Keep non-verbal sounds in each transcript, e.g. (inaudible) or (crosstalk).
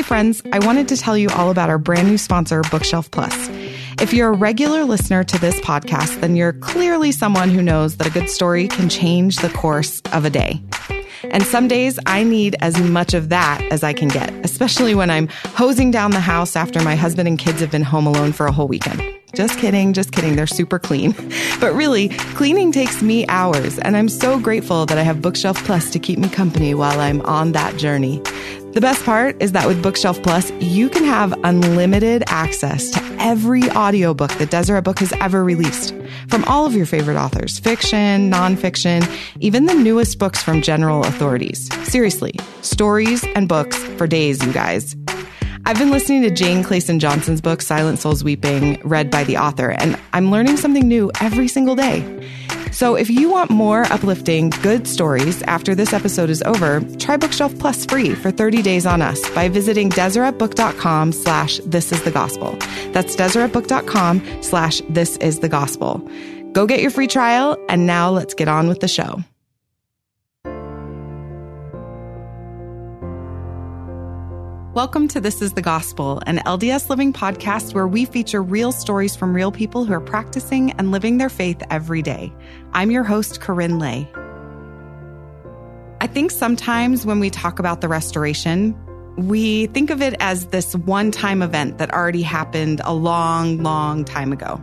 Hey, friends, I wanted to tell you all about our brand new sponsor, Bookshelf Plus. If you're a regular listener to this podcast, then you're clearly someone who knows that a good story can change the course of a day. And some days I need as much of that as I can get, especially when I'm hosing down the house after my husband and kids have been home alone for a whole weekend. Just kidding, just kidding. They're super clean. (laughs) But really, cleaning takes me hours, and I'm so grateful that I have Bookshelf Plus to keep me company while I'm on that journey. The best part is that with Bookshelf Plus, you can have unlimited access to every audiobook that Deseret Book has ever released from all of your favorite authors, fiction, nonfiction, even the newest books from general authorities. Seriously, stories and books for days, you guys. I've been listening to Jane Clayson Johnson's book, Silent Souls Weeping, read by the author, and I'm learning something new every single day. So if you want more uplifting, good stories after this episode is over, try Bookshelf Plus free for 30 days on us by visiting DeseretBook.com slash this is the gospel. That's DeseretBook.com slash this is the gospel. Go get your free trial, and now let's get on with the show. Welcome to This is the Gospel, an LDS Living podcast where we feature real stories from real people who are practicing and living their faith every day. I'm your host, KaRyn Lay. I think sometimes when we talk about the restoration, we think of it as this one time event that already happened a long, long time ago.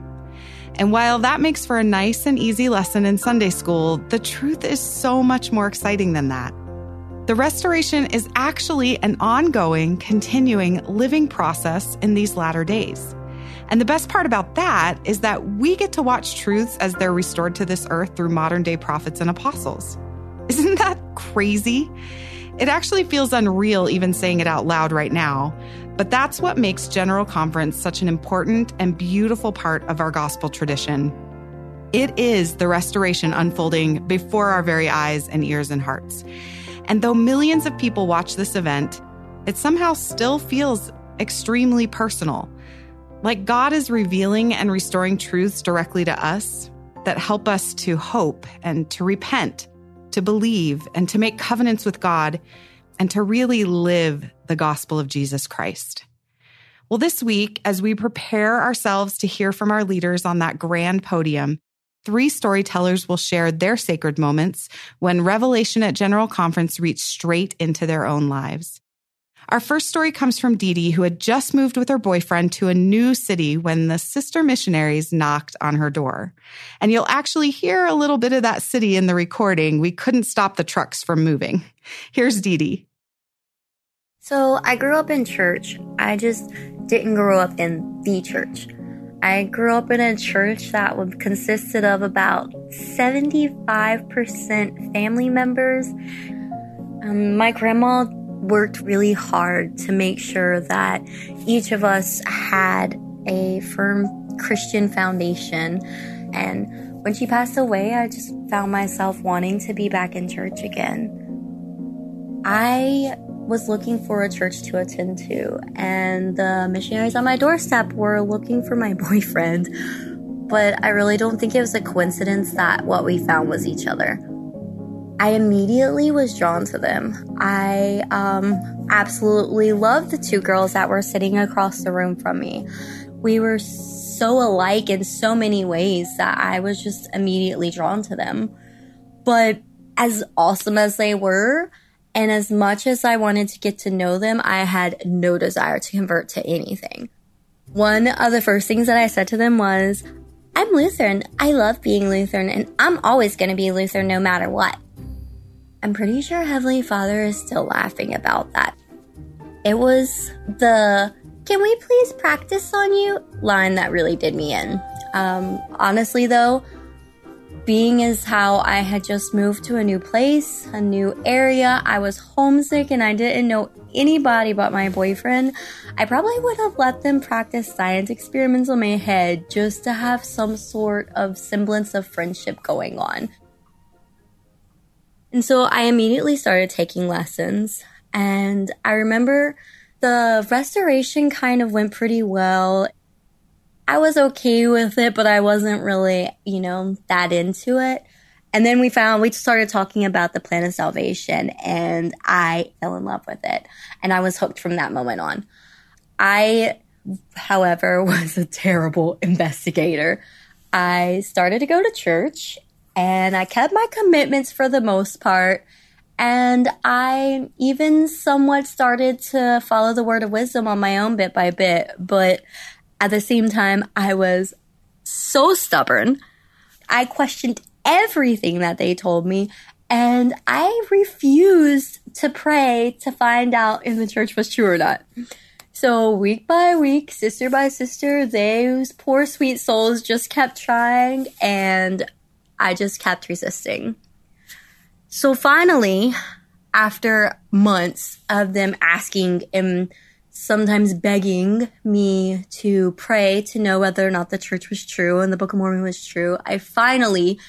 And while that makes for a nice and easy lesson in Sunday school, the truth is so much more exciting than that. The restoration is actually an ongoing, continuing, living process in these latter days. And the best part about that is that we get to watch truths as they're restored to this earth through modern day prophets and apostles. (laughs) Isn't that crazy? It actually feels unreal even saying it out loud right now, but that's what makes General Conference such an important and beautiful part of our gospel tradition. It is the restoration unfolding before our very eyes and ears and hearts. And though millions of people watch this event, it somehow still feels extremely personal. Like God is revealing and restoring truths directly to us that help us to hope and to repent, to believe and to make covenants with God, and to really live the gospel of Jesus Christ. Well, this week, as we prepare ourselves to hear from our leaders on that grand podium, three storytellers will share their sacred moments when revelation at General Conference reached straight into their own lives. Our first story comes from Dee Dee, who had just moved with her boyfriend to a new city when the sister missionaries knocked on her door. And you'll actually hear a little bit of that city in the recording. We couldn't stop the trucks from moving. Here's Dee Dee. So I grew up in church. I just didn't grow up in the church. I grew up in a church that consisted of about 75% family members. Um, my grandma worked really hard to make sure that each of us had a firm Christian foundation. And when she passed away, I just found myself wanting to be back in church again. I was looking for a church to attend to, and the missionaries on my doorstep were looking for my (laughs) boyfriend. But I really don't think it was a coincidence that what we found was each other. I immediately was drawn to them. I um, absolutely loved the two girls that were sitting across the room from me. We were so alike in so many ways that I was just immediately drawn to them. But as awesome as they were, and as much as I wanted to get to know them, I had no desire to convert to anything. One of the first things that I said to them was, I'm Lutheran. I love being Lutheran, and I'm always going to be Lutheran no matter what. I'm pretty sure Heavenly Father is still laughing about that. It was the can we please practice on you line that really did me in. Um, honestly, though, being as how I had just moved to a new place, a new area, I was homesick and I didn't know anybody but my boyfriend, I probably would have let them practice science experiments on my head just to have some sort of semblance of friendship going on. And so I immediately started taking lessons. And I remember the restoration kind of went pretty well. I was okay with it, but I wasn't really, you know, that into it. And then we found, we started talking about the plan of salvation and I fell in love with it. And I was hooked from that moment on. I, however, (laughs) was a terrible investigator. I started to go to church and I kept my commitments for the most part. And I even somewhat started to follow the word of wisdom on my own bit by bit. But at the same time, I was so stubborn. I questioned everything that they told me. And I refused to pray to find out if the church was true or not. So week by week, sister by sister, those poor sweet souls just kept trying and I just kept resisting. So finally, after months of them asking and sometimes begging me to pray to know whether or not the church was true and the Book of Mormon was true, I finally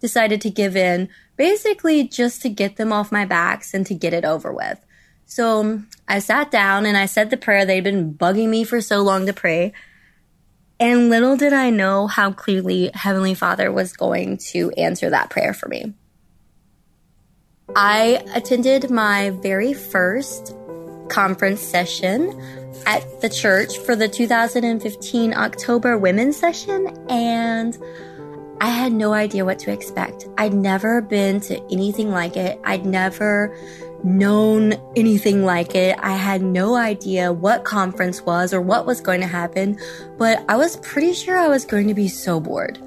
decided to give in, basically just to get them off my backs and to get it over with. So I sat down and I said the prayer they'd been bugging me for so long to pray. And little did I know how clearly Heavenly Father was going to answer that prayer for me. I attended my very first conference session at the church for the 2015 October Women's Session, and I had no idea what to expect. I'd never been to anything like it. I'd never known anything like it. I had no idea what conference was or what was going to happen, but I was pretty sure I was going to be so bored.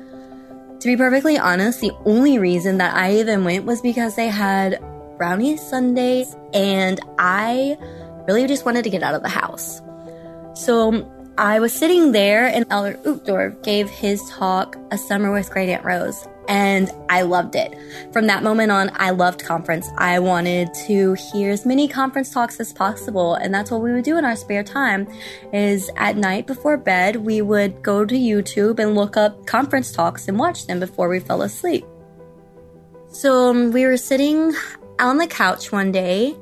To be perfectly honest, the only reason that I even went was because they had brownie sundaes and I really just wanted to get out of the house. So I was sitting there and Elder Uchtdorf gave his talk, A Summer with Great Aunt Rose and I loved it. From that moment on, I loved conference. I wanted to hear as many conference talks as possible, and that's what we would do in our spare time. Is at night before bed, we would go to YouTube and look up conference talks and watch them before we fell asleep. So um, we were sitting on the couch one day,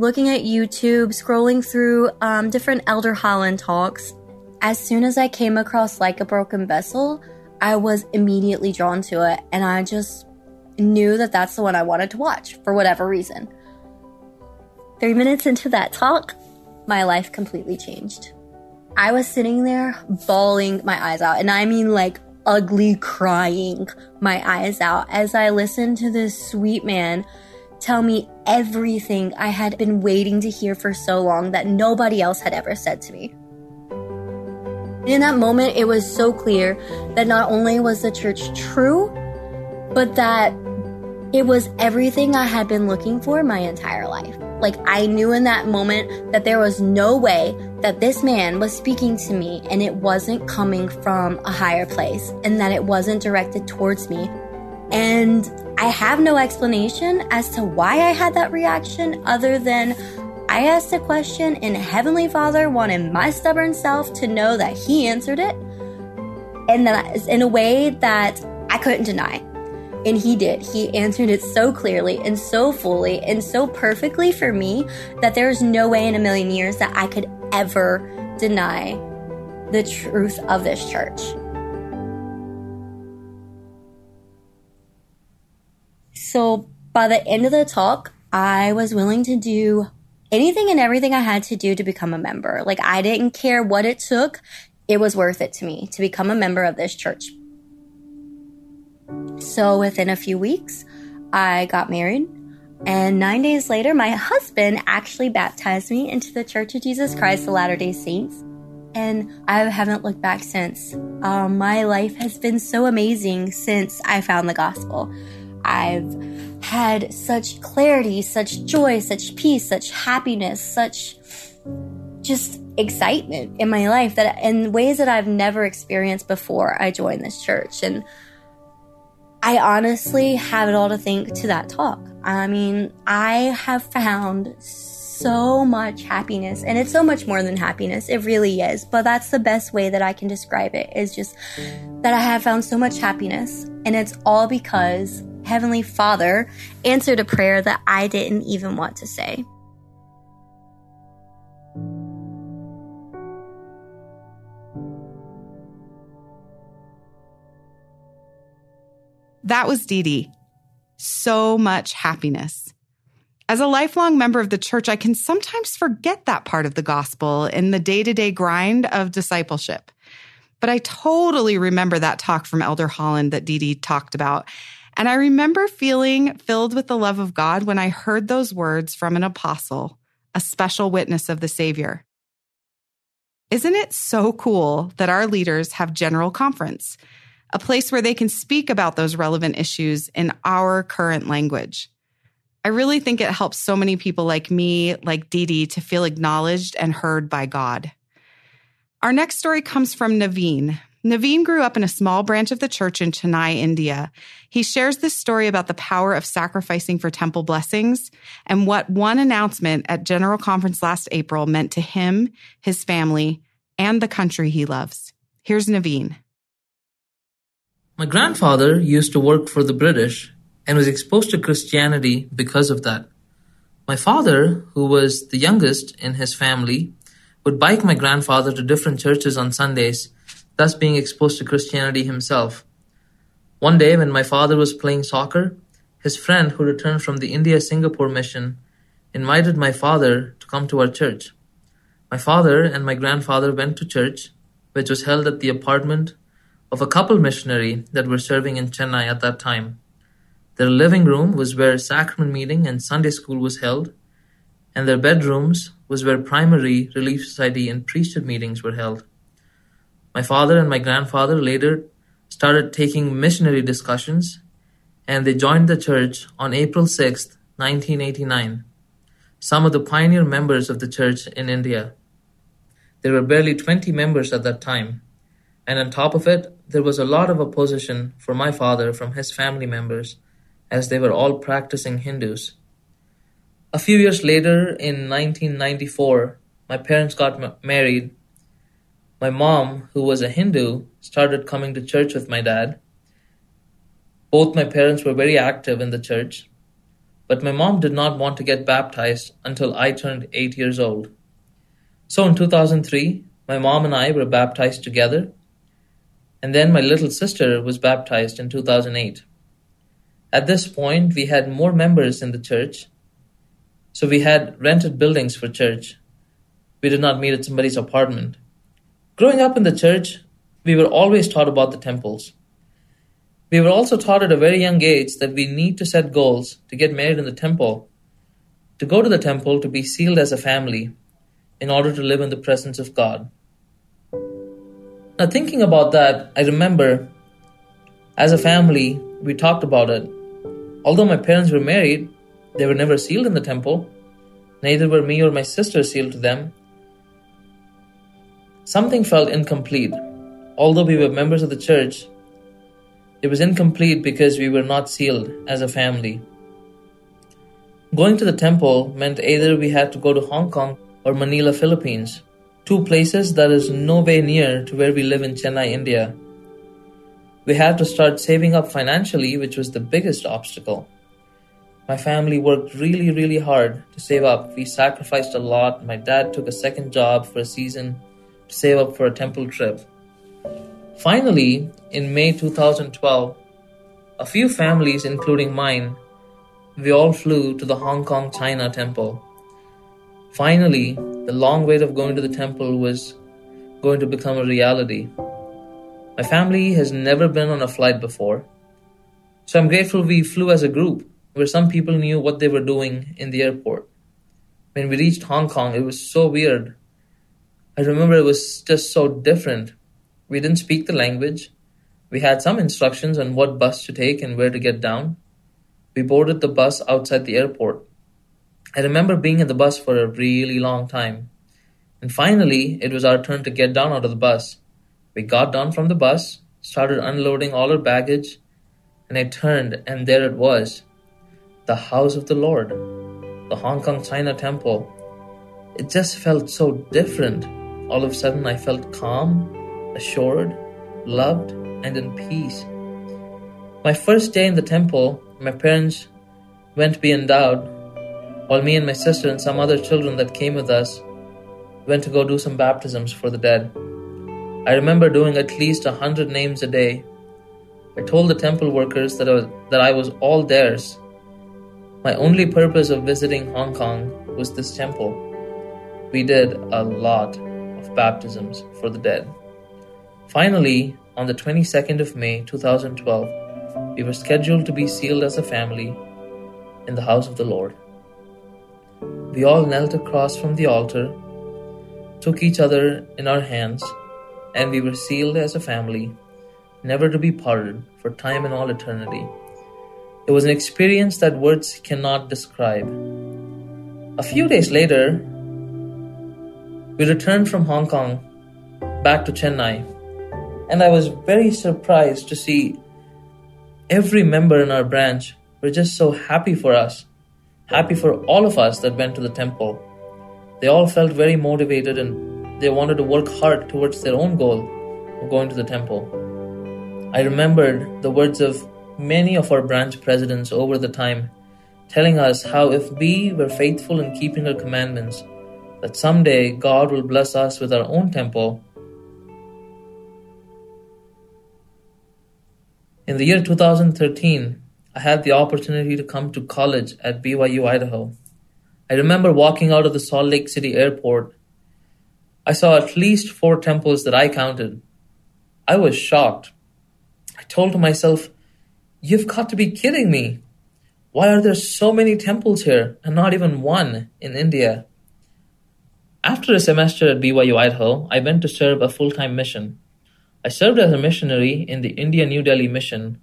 looking at YouTube, scrolling through um, different Elder Holland talks. As soon as I came across Like a Broken Vessel, I was immediately drawn to it and I just knew that that's the one I wanted to watch for whatever reason. Three minutes into that talk, my life completely changed. I was sitting there bawling my eyes out, and I mean like ugly crying my eyes out as I listened to this sweet man tell me everything I had been waiting to hear for so long that nobody else had ever said to me. In that moment, it was so clear that not only was the church true, but that it was everything I had been looking for my entire life. Like, I knew in that moment that there was no way that this man was speaking to me and it wasn't coming from a higher place and that it wasn't directed towards me. And I have no explanation as to why I had that reaction other than I asked a question, and Heavenly Father wanted my stubborn self to know that He answered it, and that in a way that I couldn't deny. And He did. He answered it so clearly and so fully and so perfectly for me that there's no way in a million years that I could ever deny the truth of this church. So by the end of the talk, I was willing to do anything and everything I had to do to become a member. Like I didn't care what it took. It was worth it to me to become a member of this church. So within a few weeks, I got married. And nine days later, my husband actually baptized me into the Church of Jesus Christ of Latter day Saints. And I haven't looked back since. Um, my life has been so amazing since I found the gospel. I've had such clarity, such joy, such peace, such happiness, such just excitement in my life that in ways that I've never experienced before I joined this church. And I honestly have it all to thank to that talk. I mean, I have found so much happiness and it's so much more than happiness. It really is. But that's the best way that I can describe it is just that I have found so much happiness and it's all because Heavenly Father answered a prayer that I didn't even want to say. That was Dee Dee. so much happiness. As a lifelong member of the church, I can sometimes forget that part of the gospel in the day to day grind of discipleship. But I totally remember that talk from Elder Holland that Dee Dee talked about. And I remember feeling filled with the love of God when I heard those words from an apostle, a special witness of the Savior. Isn't it so cool that our leaders have General Conference, a place where they can speak about those relevant issues in our current language? I really think it helps so many people like me, like Dee Dee, to feel acknowledged and heard by God. Our next story comes from Naveen. Naveen grew up in a small branch of the church in Chennai, India. He shares this story about the power of sacrificing for temple blessings and what one announcement at General Conference last April meant to him, his family, and the country he loves. Here's Naveen. My grandfather used to work for the British and was exposed to Christianity because of that. My father, who was the youngest in his family, would bike my grandfather to different churches on Sundays, thus being exposed to Christianity himself. One day, when my father was playing soccer, his friend who returned from the India Singapore mission invited my father to come to our church. My father and my grandfather went to church, which was held at the apartment of a couple missionary that were serving in Chennai at that time. Their living room was where sacrament meeting and Sunday school was held, and their bedrooms was where primary relief society and priesthood meetings were held. My father and my grandfather later started taking missionary discussions, and they joined the church on April 6, 1989. Some of the pioneer members of the church in India. There were barely 20 members at that time, and on top of it, there was a lot of opposition for my father from his family members as they were all practicing Hindus. A few years later, in 1994, my parents got married. My mom, who was a Hindu, started coming to church with my dad. Both my parents were very active in the church, but my mom did not want to get baptized until I turned 8 years old. So in 2003, my mom and I were baptized together, and then my little sister was baptized in 2008. At this point, we had more members in the church, so we had rented buildings for church. We did not meet at somebody's apartment. Growing up in the church, we were always taught about the temples. We were also taught at a very young age that we need to set goals to get married in the temple, to go to the temple to be sealed as a family in order to live in the presence of God. Now, thinking about that, I remember as a family, we talked about it Although my parents were married, they were never sealed in the temple. Neither were me or my sister sealed to them. Something felt incomplete. Although we were members of the church, it was incomplete because we were not sealed as a family. Going to the temple meant either we had to go to Hong Kong or Manila, Philippines, two places that is no way near to where we live in Chennai, India. We had to start saving up financially, which was the biggest obstacle. My family worked really, really hard to save up. We sacrificed a lot. My dad took a second job for a season save up for a temple trip. Finally, in May 2012, a few families, including mine, we all flew to the Hong Kong China temple. Finally, the long wait of going to the temple was going to become a reality. My family has never been on a flight before, so I'm grateful we flew as a group where some people knew what they were doing in the airport. When we reached Hong Kong, it was so weird. I remember it was just so different. We didn't speak the language. We had some instructions on what bus to take and where to get down. We boarded the bus outside the airport. I remember being in the bus for a really long time. And finally, it was our turn to get down out of the bus. We got down from the bus, started unloading all our baggage, and I turned, and there it was the house of the Lord, the Hong Kong China Temple. It just felt so different. All of a sudden, I felt calm, assured, loved, and in peace. My first day in the temple, my parents went to be endowed, while me and my sister and some other children that came with us went to go do some baptisms for the dead. I remember doing at least a hundred names a day. I told the temple workers that I was, that I was all theirs. My only purpose of visiting Hong Kong was this temple. We did a lot of baptisms for the dead. Finally, on the 22nd of May 2012, we were scheduled to be sealed as a family in the house of the Lord. We all knelt across from the altar, took each other in our hands, and we were sealed as a family, never to be parted for time and all eternity. It was an experience that words cannot describe. A few days later, we returned from Hong Kong back to Chennai, and I was very surprised to see every member in our branch were just so happy for us, happy for all of us that went to the temple. They all felt very motivated and they wanted to work hard towards their own goal of going to the temple. I remembered the words of many of our branch presidents over the time, telling us how if we were faithful in keeping our commandments, that someday God will bless us with our own temple. In the year 2013, I had the opportunity to come to college at BYU, Idaho. I remember walking out of the Salt Lake City airport. I saw at least four temples that I counted. I was shocked. I told myself, You've got to be kidding me. Why are there so many temples here and not even one in India? After a semester at BYU Idaho, I went to serve a full time mission. I served as a missionary in the India New Delhi mission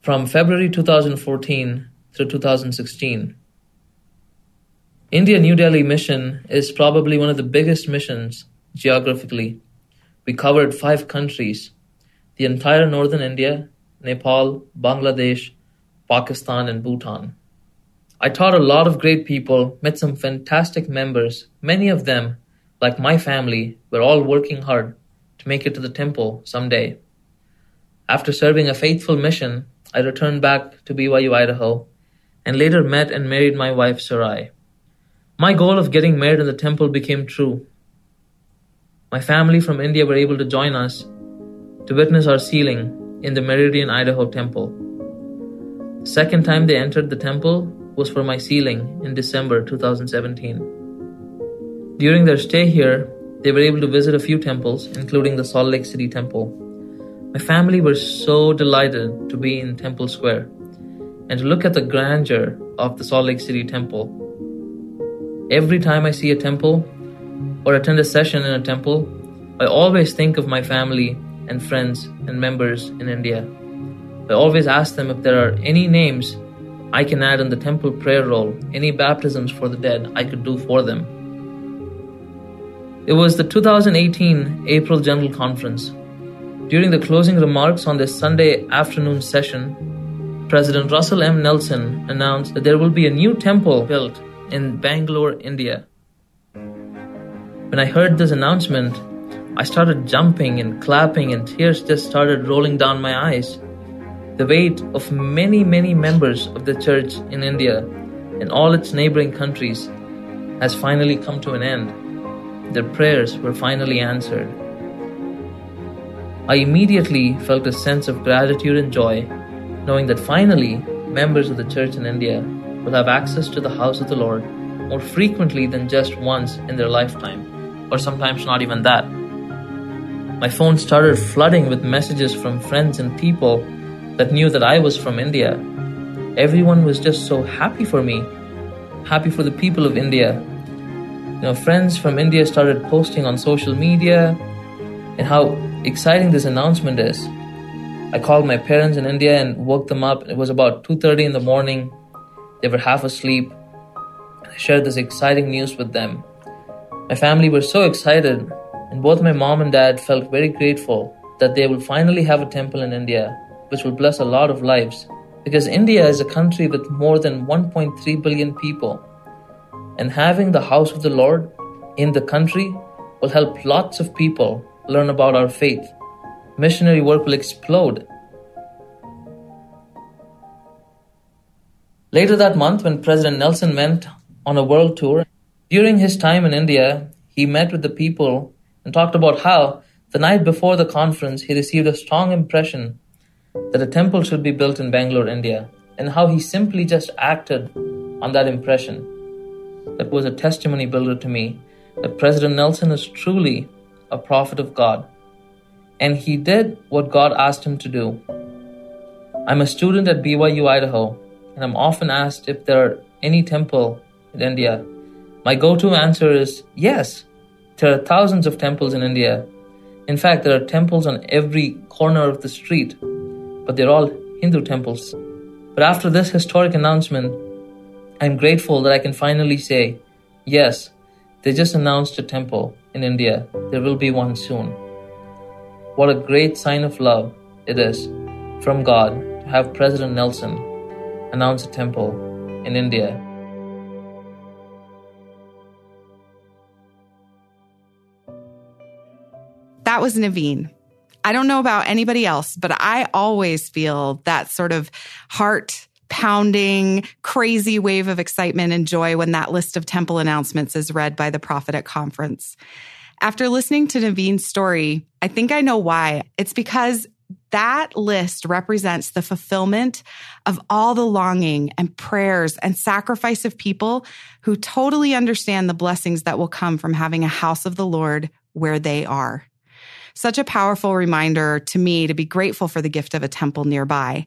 from February 2014 through 2016. India New Delhi mission is probably one of the biggest missions geographically. We covered five countries the entire northern India, Nepal, Bangladesh, Pakistan, and Bhutan. I taught a lot of great people, met some fantastic members. Many of them, like my family, were all working hard to make it to the temple someday. After serving a faithful mission, I returned back to BYU Idaho and later met and married my wife Sarai. My goal of getting married in the temple became true. My family from India were able to join us to witness our sealing in the Meridian, Idaho temple. The second time they entered the temple was for my sealing in December 2017. During their stay here, they were able to visit a few temples, including the Salt Lake City temple. My family were so delighted to be in Temple Square and to look at the grandeur of the Salt Lake City temple Every time I see a temple or attend a session in a temple, I always think of my family and friends and members in India. I always ask them if there are any names I can add in the temple prayer roll, any baptisms for the dead I could do for them. It was the 2018 April General Conference. During the closing remarks on this Sunday afternoon session, President Russell M. Nelson announced that there will be a new temple built in Bangalore, India. When I heard this announcement, I started jumping and clapping, and tears just started rolling down my eyes. The wait of many, many members of the church in India and all its neighboring countries has finally come to an end. Their prayers were finally answered. I immediately felt a sense of gratitude and joy, knowing that finally members of the church in India will have access to the house of the Lord more frequently than just once in their lifetime, or sometimes not even that. My phone started flooding with messages from friends and people that knew that I was from India. Everyone was just so happy for me, happy for the people of India. You know, friends from India started posting on social media and how exciting this announcement is. I called my parents in India and woke them up. It was about 2:30 in the morning. They were half asleep. I shared this exciting news with them. My family were so excited, and both my mom and dad felt very grateful that they will finally have a temple in India, which will bless a lot of lives. Because India is a country with more than 1.3 billion people, and having the house of the Lord in the country will help lots of people learn about our faith. Missionary work will explode Later that month, when President Nelson went on a world tour, during his time in India, he met with the people and talked about how the night before the conference he received a strong impression that a temple should be built in Bangalore, India, and how he simply just acted on that impression. That was a testimony builder to me that President Nelson is truly a prophet of God, and he did what God asked him to do. I'm a student at BYU Idaho, and I'm often asked if there are any temple in India. My go-to answer is yes. There are thousands of temples in India. In fact, there are temples on every corner of the street, but they're all Hindu temples. But after this historic announcement, I'm grateful that I can finally say, yes, they just announced a temple in India. There will be one soon. What a great sign of love it is from God to have President Nelson announce a temple in India. That was Naveen. I don't know about anybody else, but I always feel that sort of heart pounding, crazy wave of excitement and joy when that list of temple announcements is read by the prophet at conference. After listening to Naveen's story, I think I know why. It's because that list represents the fulfillment of all the longing and prayers and sacrifice of people who totally understand the blessings that will come from having a house of the Lord where they are. Such a powerful reminder to me to be grateful for the gift of a temple nearby.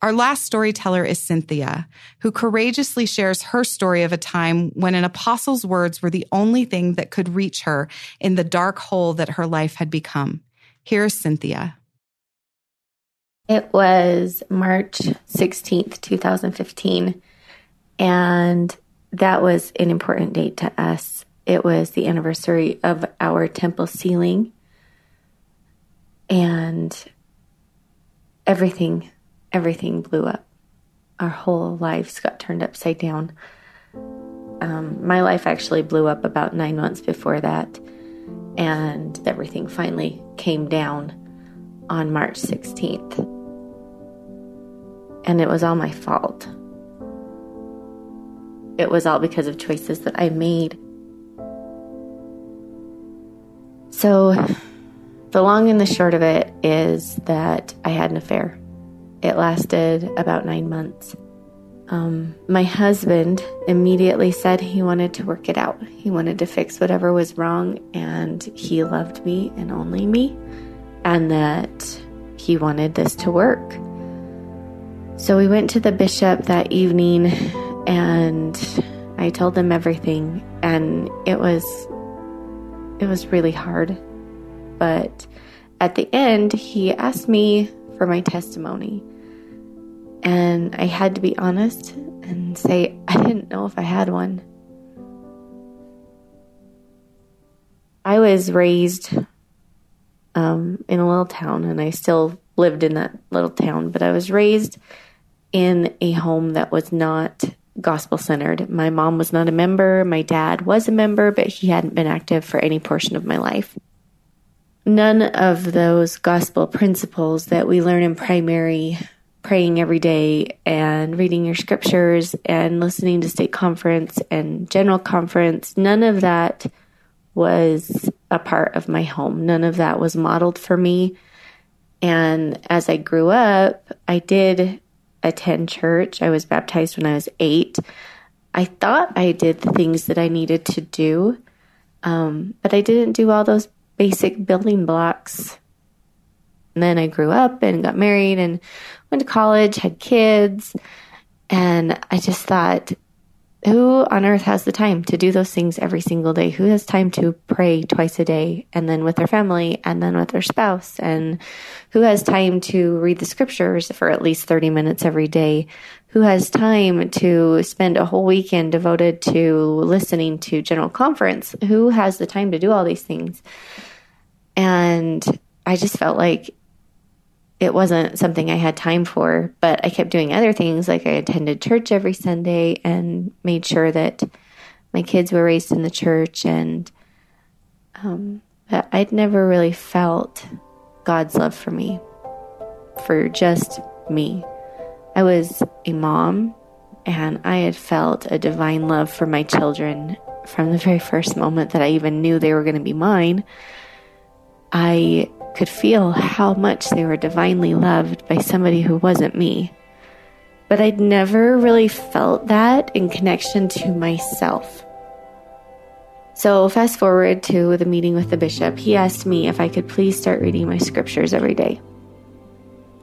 Our last storyteller is Cynthia, who courageously shares her story of a time when an apostle's words were the only thing that could reach her in the dark hole that her life had become. Here's Cynthia. It was March 16th, 2015, and that was an important date to us. It was the anniversary of our temple sealing, and everything everything blew up. Our whole lives got turned upside down. Um, my life actually blew up about nine months before that, and everything finally came down on March 16th. And it was all my fault. It was all because of choices that I made. So, the long and the short of it is that I had an affair. It lasted about nine months. Um, my husband immediately said he wanted to work it out. He wanted to fix whatever was wrong, and he loved me and only me, and that he wanted this to work. So we went to the bishop that evening, and I told him everything, and it was it was really hard. But at the end, he asked me for my testimony. And I had to be honest and say, I didn't know if I had one. I was raised um, in a little town, and I still lived in that little town, but I was raised in a home that was not gospel centered. My mom was not a member, my dad was a member, but he hadn't been active for any portion of my life. None of those gospel principles that we learn in primary praying every day and reading your scriptures and listening to stake conference and general conference none of that was a part of my home. None of that was modeled for me. And as i grew up i did attend church i was baptized when i was 8 i thought i did the things that i needed to do um, but i didn't do all those basic building blocks. And then I grew up and got married and went to college, had kids, and I just thought, who on earth has the time to do those things every single day? Who has time to pray twice a day and then with their family and then with their spouse? And who has time to read the scriptures for at least 30 minutes every day? Who has time to spend a whole weekend devoted to listening to general conference? Who has the time to do all these things? And I just felt like it wasn't something I had time for, but I kept doing other things. Like I attended church every Sunday and made sure that my kids were raised in the church. And um, I'd never really felt God's love for me, for just me. I was a mom and I had felt a divine love for my children from the very first moment that I even knew they were going to be mine. I could feel how much they were divinely loved by somebody who wasn't me. But I'd never really felt that in connection to myself. So, fast forward to the meeting with the bishop. He asked me if I could please start reading my scriptures every day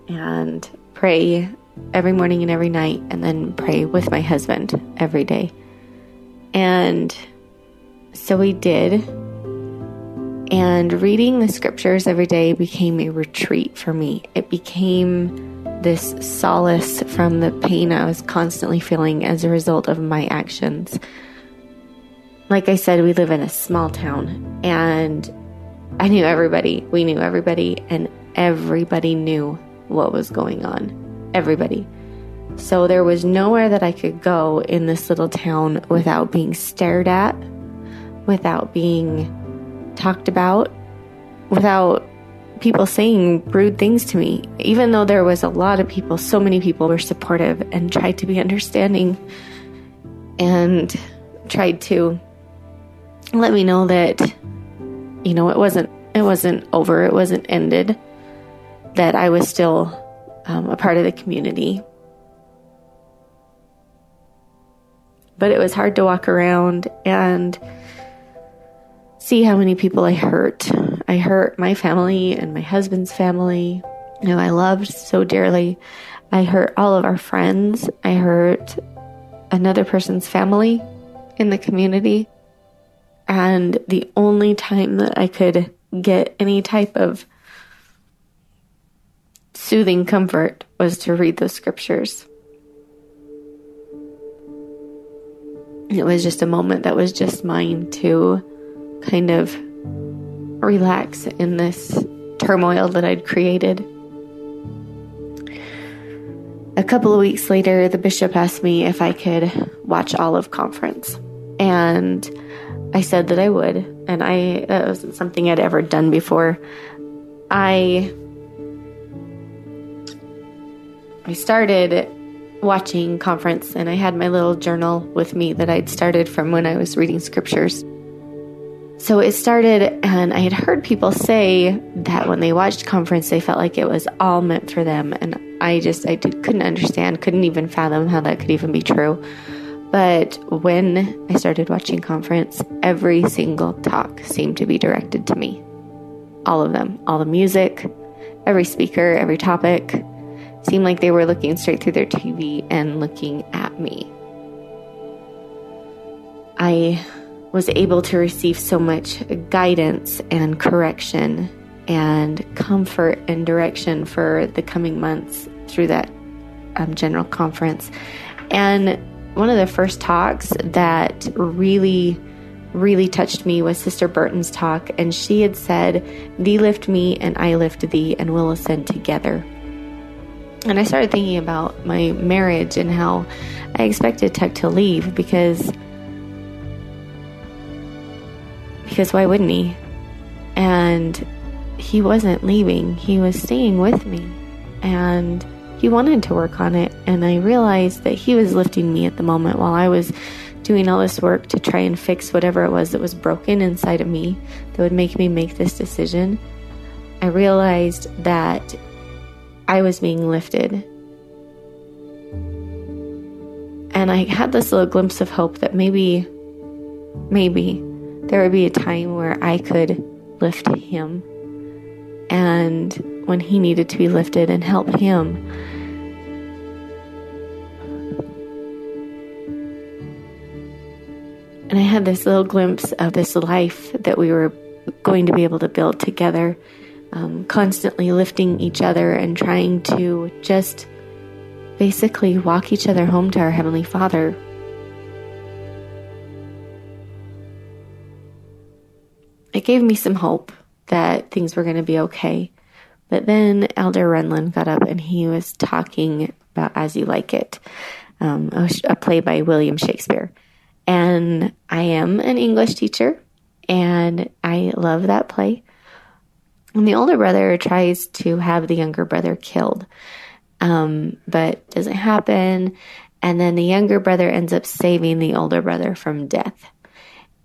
and pray every morning and every night, and then pray with my husband every day. And so we did. And reading the scriptures every day became a retreat for me. It became this solace from the pain I was constantly feeling as a result of my actions. Like I said, we live in a small town, and I knew everybody. We knew everybody, and everybody knew what was going on. Everybody. So there was nowhere that I could go in this little town without being stared at, without being talked about, without people saying rude things to me. Even though there was a lot of people, so many people were supportive and tried to be understanding and tried to let me know that you know it wasn't it wasn't over, it wasn't ended, that I was still um, a part of the community. But it was hard to walk around and see how many people I hurt. I hurt my family and my husband's family, who I loved so dearly. I hurt all of our friends. I hurt another person's family in the community. And the only time that I could get any type of soothing comfort was to read those scriptures. It was just a moment that was just mine to kind of relax in this turmoil that I'd created. A couple of weeks later, the bishop asked me if I could watch Olive Conference. And I said that I would. And I, that wasn't something I'd ever done before. I, I started watching conference and I had my little journal with me that I'd started from when I was reading scriptures. So it started, and I had heard people say that when they watched conference, they felt like it was all meant for them. And I just, I did, couldn't understand, couldn't even fathom how that could even be true. But when I started watching conference, every single talk seemed to be directed to me. All of them, all the music, every speaker, every topic seemed like they were looking straight through their TV and looking at me. I was able to receive so much guidance and correction and comfort and direction for the coming months through that um, general conference. And one of the first talks that really, really touched me was Sister Burton's talk. And she had said, Thee lift me, and I lift thee, and we'll ascend together. And I started thinking about my marriage and how I expected Tuck to leave because because why wouldn't he? And he wasn't leaving, he was staying with me. And he wanted to work on it. And I realized that he was lifting me at the moment while I was doing all this work to try and fix whatever it was that was broken inside of me that would make me make this decision. I realized that I was being lifted. And I had this little glimpse of hope that maybe, maybe there would be a time where I could lift him and when he needed to be lifted and help him. And I had this little glimpse of this life that we were going to be able to build together, um, constantly lifting each other and trying to just basically walk each other home to our Heavenly Father it gave me some hope that things were going to be okay. But then Elder Renlund got up and he was talking about As You Like It, um, a, a play by William Shakespeare. And I am an English teacher and I love that play. And the older brother tries to have the younger brother killed, um, but doesn't happen. And then the younger brother ends up saving the older brother from death.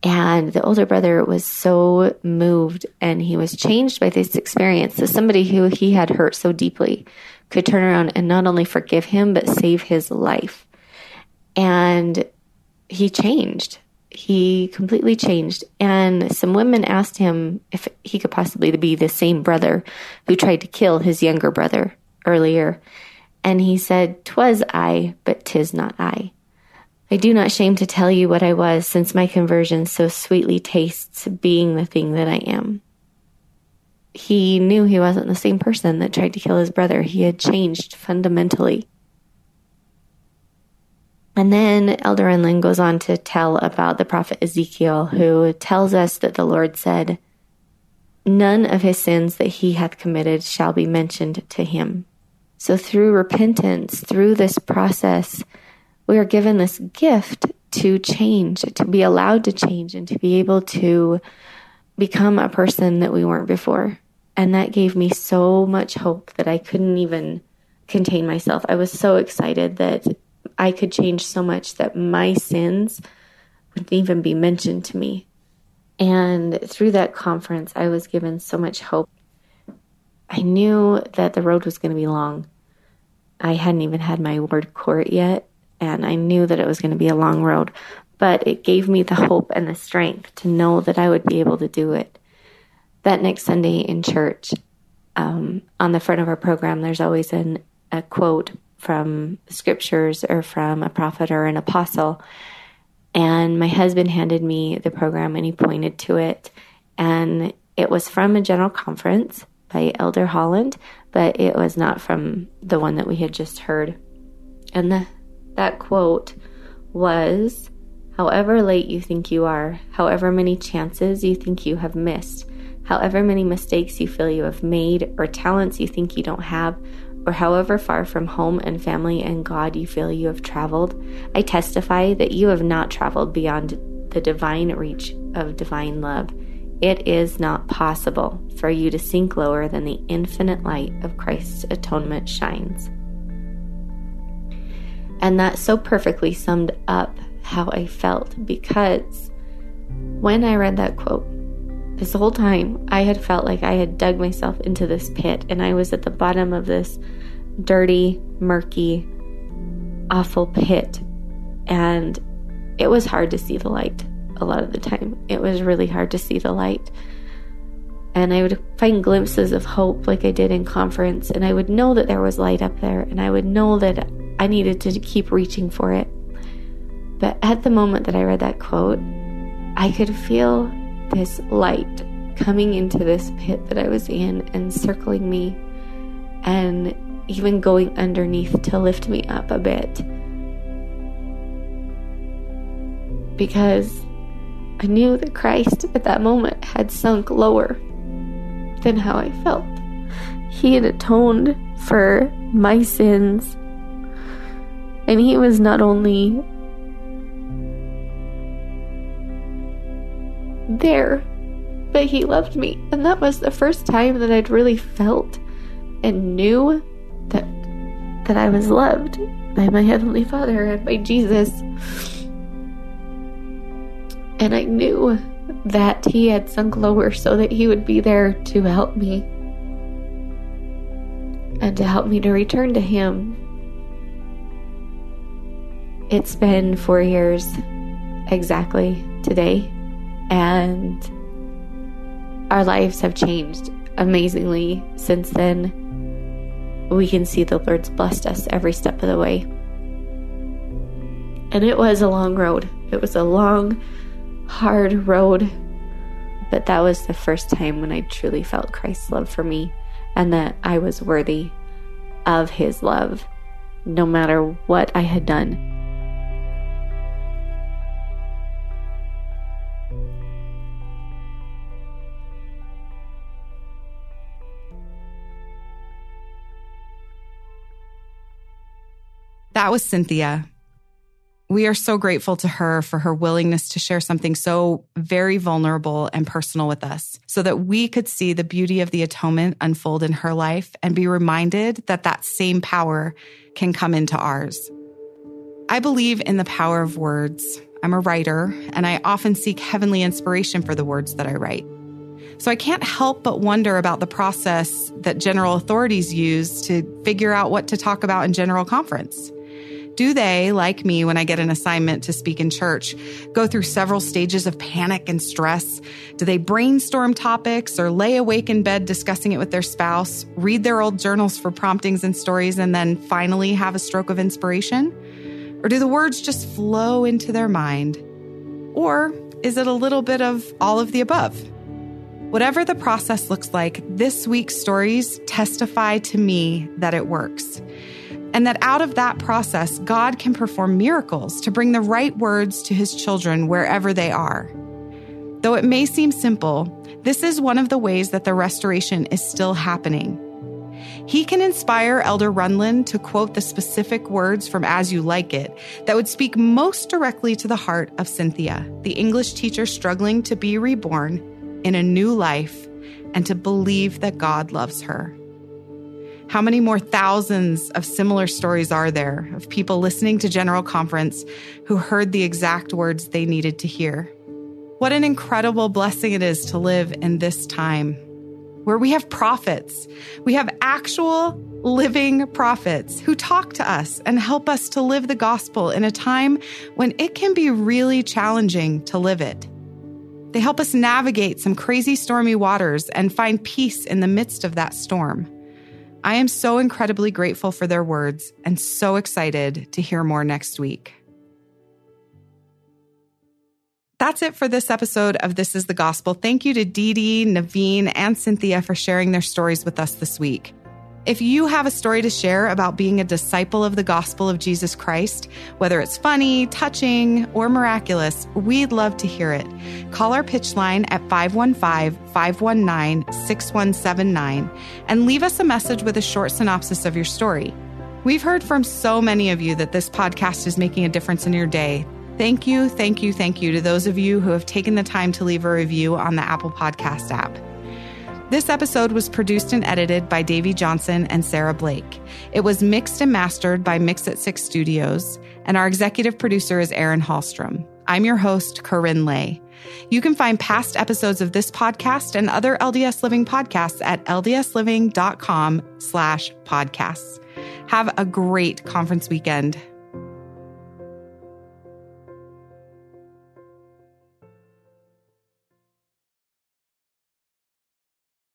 And the older brother was so moved and he was changed by this experience that somebody who he had hurt so deeply could turn around and not only forgive him, but save his life. And he changed. He completely changed. And some women asked him if he could possibly be the same brother who tried to kill his younger brother earlier. And he said, "'Twas I, but 'tis not I. I do not shame to tell you what I was, since my conversion so sweetly tastes being the thing that I am. He knew he wasn't the same person that tried to kill his brother. He had changed fundamentally. And then Elder Renlund goes on to tell about the prophet Ezekiel, who tells us that the Lord said, None of his sins that he hath committed shall be mentioned to him. So through repentance, through this process, we are given this gift to change, to be allowed to change, and to be able to become a person that we weren't before. And that gave me so much hope that I couldn't even contain myself. I was so excited that I could change so much that my sins wouldn't even be mentioned to me. And through that conference, I was given so much hope. I knew that the road was going to be long. I hadn't even had my word court yet, and I knew that it was going to be a long road, but it gave me the hope and the strength to know that I would be able to do it. That next Sunday in church, um, on the front of our program, there's always an, a quote from scriptures or from a prophet or an apostle. And my husband handed me the program and he pointed to it. And it was from a general conference by Elder Holland, but it was not from the one that we had just heard. And the that quote was However late you think you are, however many chances you think you have missed, however many mistakes you feel you have made, or talents you think you don't have, or however far from home and family and God you feel you have traveled, I testify that you have not traveled beyond the divine reach of divine love. It is not possible for you to sink lower than the infinite light of Christ's atonement shines. And that so perfectly summed up how I felt because when I read that quote, this whole time I had felt like I had dug myself into this pit and I was at the bottom of this dirty, murky, awful pit. And it was hard to see the light a lot of the time. It was really hard to see the light. And I would find glimpses of hope like I did in conference, and I would know that there was light up there, and I would know that I needed to keep reaching for it. But at the moment that I read that quote, I could feel this light coming into this pit that I was in and circling me and even going underneath to lift me up a bit. Because I knew that Christ at that moment had sunk lower than how I felt. He had atoned for my sins and he was not only there, but he loved me. And that was the first time that I'd really felt and knew that that I was loved by my heavenly Father and by Jesus. And I knew that he had sunk lower so that he would be there to help me and to help me to return to him it's been four years exactly today, and our lives have changed amazingly since then. We can see the Lord's blessed us every step of the way. And it was a long road. It was a long, hard road. But that was the first time when I truly felt Christ's love for me and that I was worthy of his love, no matter what I had done. That was Cynthia. We are so grateful to her for her willingness to share something so very vulnerable and personal with us so that we could see the beauty of the atonement unfold in her life and be reminded that that same power can come into ours. I believe in the power of words. I'm a writer, and I often seek heavenly inspiration for the words that I write. So I can't help but wonder about the process that general authorities use to figure out what to talk about in general conference. Do they, like me when I get an assignment to speak in church, go through several stages of panic and stress? Do they brainstorm topics or lay awake in bed discussing it with their spouse, read their old journals for promptings and stories, and then finally have a stroke of inspiration? Or do the words just flow into their mind? Or is it a little bit of all of the above? Whatever the process looks like, this week's stories testify to me that it works and that out of that process, God can perform miracles to bring the right words to his children wherever they are. Though it may seem simple, this is one of the ways that the restoration is still happening. He can inspire Elder Renlund to quote the specific words from As You Like It that would speak most directly to the heart of Cynthia, the English teacher struggling to be reborn in a new life and to believe that God loves her. How many more thousands of similar stories are there of people listening to General Conference who heard the exact words they needed to hear? What an incredible blessing it is to live in this time where we have prophets. We have actual living prophets who talk to us and help us to live the gospel in a time when it can be really challenging to live it. They help us navigate some crazy stormy waters and find peace in the midst of that storm. I am so incredibly grateful for their words and so excited to hear more next week. That's it for this episode of This is the Gospel. Thank you to Dee Dee, Naveen, and Cynthia for sharing their stories with us this week. If you have a story to share about being a disciple of the gospel of Jesus Christ, whether it's funny, touching, or miraculous, we'd love to hear it. Call our pitch line at 515 519 6179 and leave us a message with a short synopsis of your story. We've heard from so many of you that this podcast is making a difference in your day. Thank you, thank you, thank you to those of you who have taken the time to leave a review on the Apple Podcast app. This episode was produced and edited by Davey Johnson and Sarah Blake. It was mixed and mastered by Mix at Six Studios, and our executive producer is Erin Hallstrom. I'm your host, KaRyn Lay. You can find past episodes of this podcast and other LDS Living podcasts at ldsliving.com slash podcasts. Have a great conference weekend.